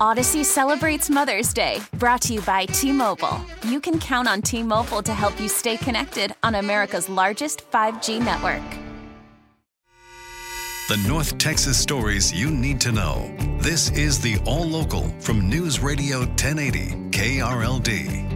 Audacy celebrates Mother's Day, brought to you by T Mobile. You can count on T Mobile to help you stay connected on America's largest 5G network. The North Texas stories you need to know. This is the All Local from News Radio 1080 KRLD.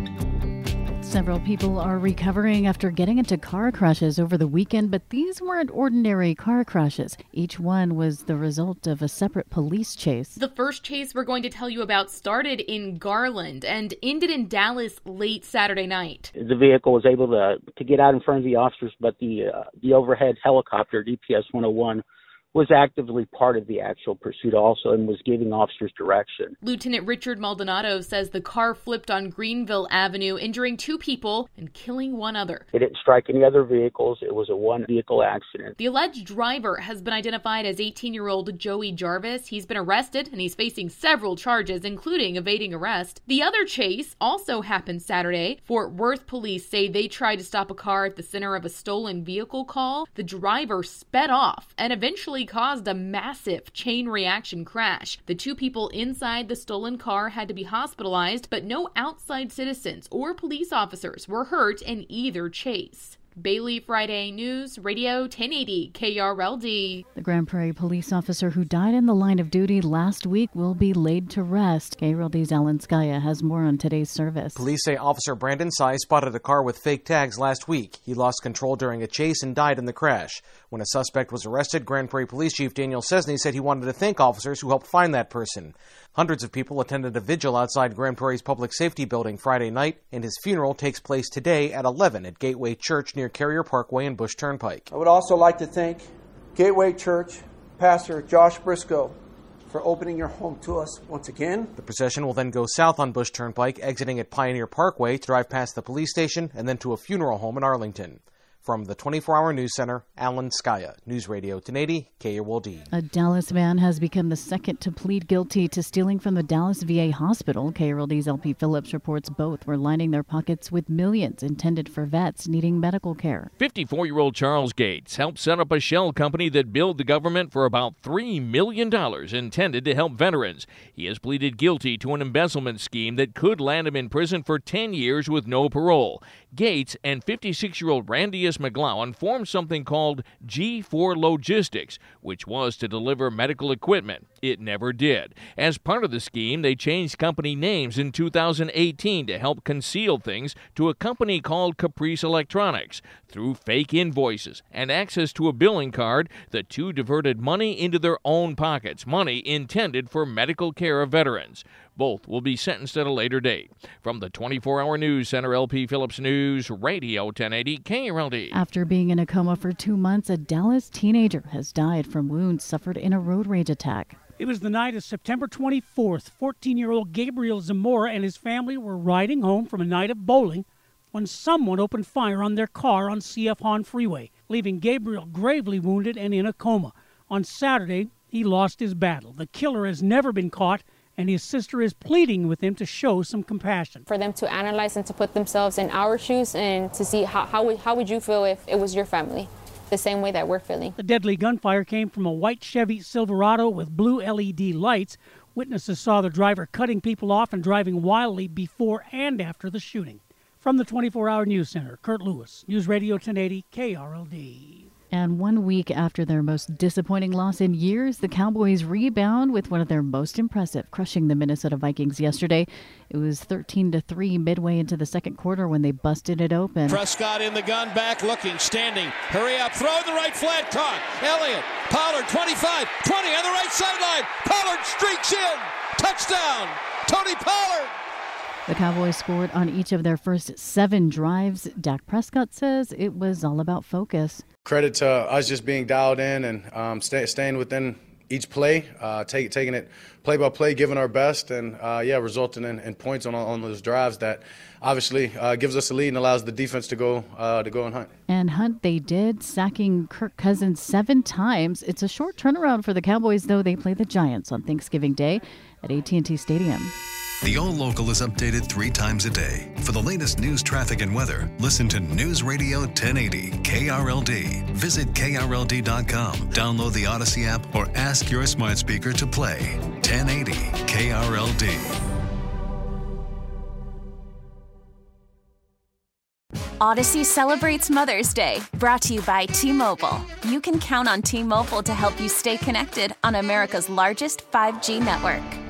Several people are recovering after getting into car crashes over the weekend, but these weren't ordinary car crashes. Each one was the result of a separate police chase. The first chase we're going to tell you about started in Garland and ended in Dallas late Saturday night. The vehicle was able to to get out in front of the officers, but the uh, the overhead helicopter DPS 101 was actively part of the actual pursuit also and was giving officers direction. Lieutenant Richard Maldonado says the car flipped on Greenville Avenue, injuring two people and killing one other. It didn't strike any other vehicles. It was a one vehicle accident. The alleged driver has been identified as 18 year old Joey Jarvis. He's been arrested and he's facing several charges, including evading arrest. The other chase also happened Saturday. Fort Worth police say they tried to stop a car at the center of a stolen vehicle call. The driver sped off and eventually caused a massive chain reaction crash. The two people inside the stolen car had to be hospitalized, but no outside citizens or police officers were hurt in either chase. Bailey Friday News, Radio 1080 KRLD. The Grand Prairie police officer who died in the line of duty last week will be laid to rest. KRLD's Alan Scaia has more on today's service. Police say Officer Brandon Tsai spotted a car with fake tags last week. He lost control during a chase and died in the crash. When a suspect was arrested, Grand Prairie Police Chief Daniel Scesney said he wanted to thank officers who helped find that person. Hundreds of people attended a vigil outside Grand Prairie's public safety building Friday night, and his funeral takes place today at 11 at Gateway Church near Carrier Parkway and Bush Turnpike. I would also like to thank Gateway Church Pastor Josh Briscoe for opening your home to us once again. The procession will then go south on Bush Turnpike, exiting at Pioneer Parkway to drive past the police station and then to a funeral home in Arlington. From the 24 Hour News Center, Alan Scaia, News Radio 1080, KRLD. A Dallas man has become the second to plead guilty to stealing from the Dallas VA hospital. KRLD's LP Phillips reports both were lining their pockets with millions intended for vets needing medical care. 54 year old Charles Gates helped set up a shell company that billed the government for about $3 million intended to help veterans. He has pleaded guilty to an embezzlement scheme that could land him in prison for 10 years with no parole. Gates and 56 year old Randy McGlowan formed something called G4 Logistics, which was to deliver medical equipment. It never did. As part of the scheme, they changed company names in 2018 to help conceal things to a company called Caprice Electronics. Through fake invoices and access to a billing card, the two diverted money into their own pockets, money intended for medical care of veterans. Both will be sentenced at a later date. From the 24 hour news center, LP Phillips News, Radio 1080 KRLD. After being in a coma for two months, a Dallas teenager has died from wounds suffered in a road rage attack. It was the night of September 24th. 14 year old Gabriel Zamora and his family were riding home from a night of bowling when someone opened fire on their car on CF Hawn Freeway, leaving Gabriel gravely wounded and in a coma. On Saturday, he lost his battle. The killer has never been caught and his sister is pleading with him to show some compassion. For them to analyze and to put themselves in our shoes and to see how, how, would, how would you feel if it was your family? The same way that we're feeling. The deadly gunfire came from a white Chevy Silverado with blue LED lights. Witnesses saw the driver cutting people off and driving wildly before and after the shooting. From the 24 Hour News Center, Kurt Lewis, News Radio 1080, KRLD. And one week after their most disappointing loss in years, the Cowboys rebound with one of their most impressive, crushing the Minnesota Vikings yesterday. It was 13 to 3 midway into the second quarter when they busted it open. Prescott in the gun, back looking, standing. Hurry up, throw the right flat, caught. Elliott, Pollard 25, 20 on the right sideline. Pollard streaks in. Touchdown, Tony Pollard. The Cowboys scored on each of their first seven drives. Dak Prescott says it was all about focus. Credit to us just being dialed in and um, stay, staying within each play, uh, take, taking it play by play, giving our best, and uh, yeah, resulting in, in, points on, on those drives that obviously uh, gives us a lead and allows the defense to go uh, to go and hunt. And hunt they did, sacking Kirk Cousins seven times. It's a short turnaround for the Cowboys, though. They play the Giants on Thanksgiving Day at AT&T Stadium. The All Local is updated three times a day. For the latest news, traffic, and weather, listen to News Radio 1080 KRLD. Visit KRLD.com, download the Audacy app, or ask your smart speaker to play 1080 KRLD. Audacy celebrates Mother's Day, brought to you by T Mobile. You can count on T Mobile to help you stay connected on America's largest 5G network.